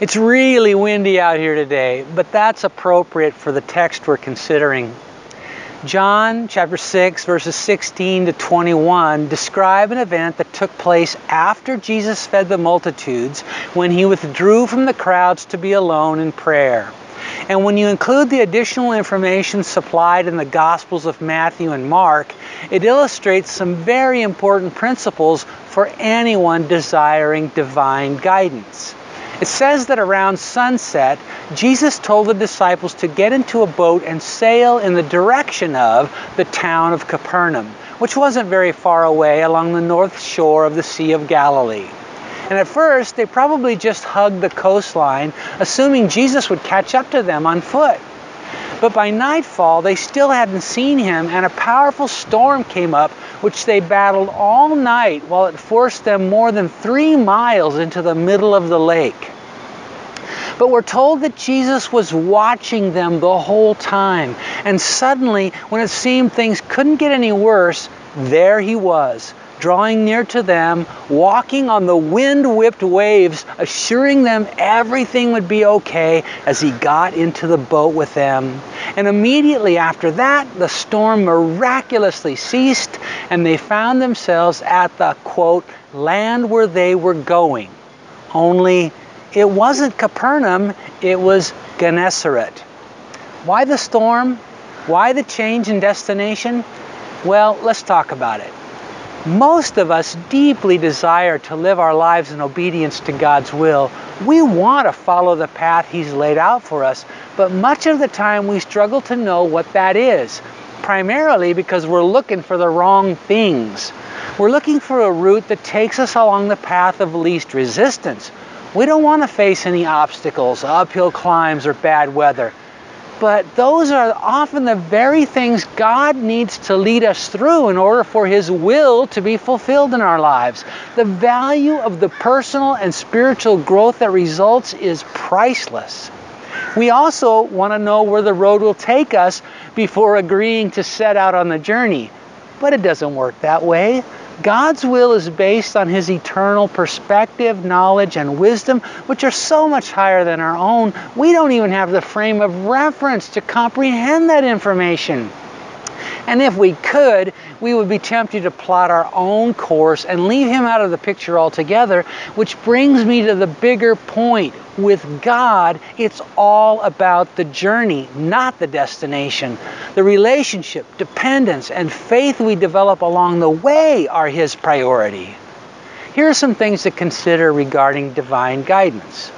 It's really windy out here today, but that's appropriate for the text we're considering. John chapter 6 verses 16 to 21 describe an event that took place after Jesus fed the multitudes when he withdrew from the crowds to be alone in prayer. And when you include the additional information supplied in the Gospels of Matthew and Mark, it illustrates some very important principles for anyone desiring divine guidance. It says that around sunset, Jesus told the disciples to get into a boat and sail in the direction of the town of Capernaum, which wasn't very far away along the north shore of the Sea of Galilee. And at first, they probably just hugged the coastline, assuming Jesus would catch up to them on foot. But by nightfall, they still hadn't seen him, and a powerful storm came up, which they battled all night while it forced them more than three miles into the middle of the lake. But we're told that Jesus was watching them the whole time. And suddenly, when it seemed things couldn't get any worse, there he was, drawing near to them, walking on the wind whipped waves, assuring them everything would be okay as he got into the boat with them. And immediately after that, the storm miraculously ceased, and they found themselves at the quote, land where they were going. Only it wasn't Capernaum, it was Gennesaret. Why the storm? Why the change in destination? Well, let's talk about it. Most of us deeply desire to live our lives in obedience to God's will. We want to follow the path He's laid out for us, but much of the time we struggle to know what that is, primarily because we're looking for the wrong things. We're looking for a route that takes us along the path of least resistance. We don't want to face any obstacles, uphill climbs, or bad weather. But those are often the very things God needs to lead us through in order for His will to be fulfilled in our lives. The value of the personal and spiritual growth that results is priceless. We also want to know where the road will take us before agreeing to set out on the journey. But it doesn't work that way. God's will is based on His eternal perspective, knowledge, and wisdom, which are so much higher than our own, we don't even have the frame of reference to comprehend that information. And if we could, we would be tempted to plot our own course and leave him out of the picture altogether, which brings me to the bigger point. With God, it's all about the journey, not the destination. The relationship, dependence, and faith we develop along the way are his priority. Here are some things to consider regarding divine guidance.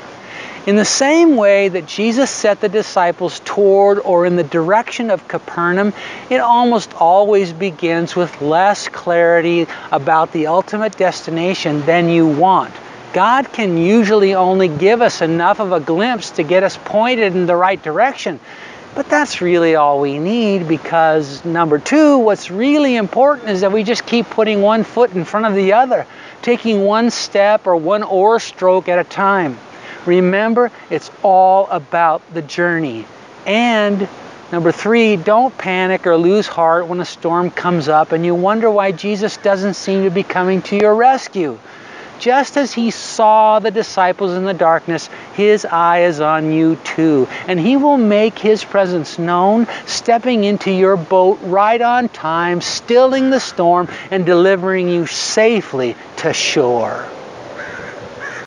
In the same way that Jesus set the disciples toward or in the direction of Capernaum, it almost always begins with less clarity about the ultimate destination than you want. God can usually only give us enough of a glimpse to get us pointed in the right direction. But that's really all we need because, number two, what's really important is that we just keep putting one foot in front of the other, taking one step or one oar stroke at a time. Remember, it's all about the journey. And number three, don't panic or lose heart when a storm comes up and you wonder why Jesus doesn't seem to be coming to your rescue. Just as he saw the disciples in the darkness, his eye is on you too. And he will make his presence known, stepping into your boat right on time, stilling the storm, and delivering you safely to shore.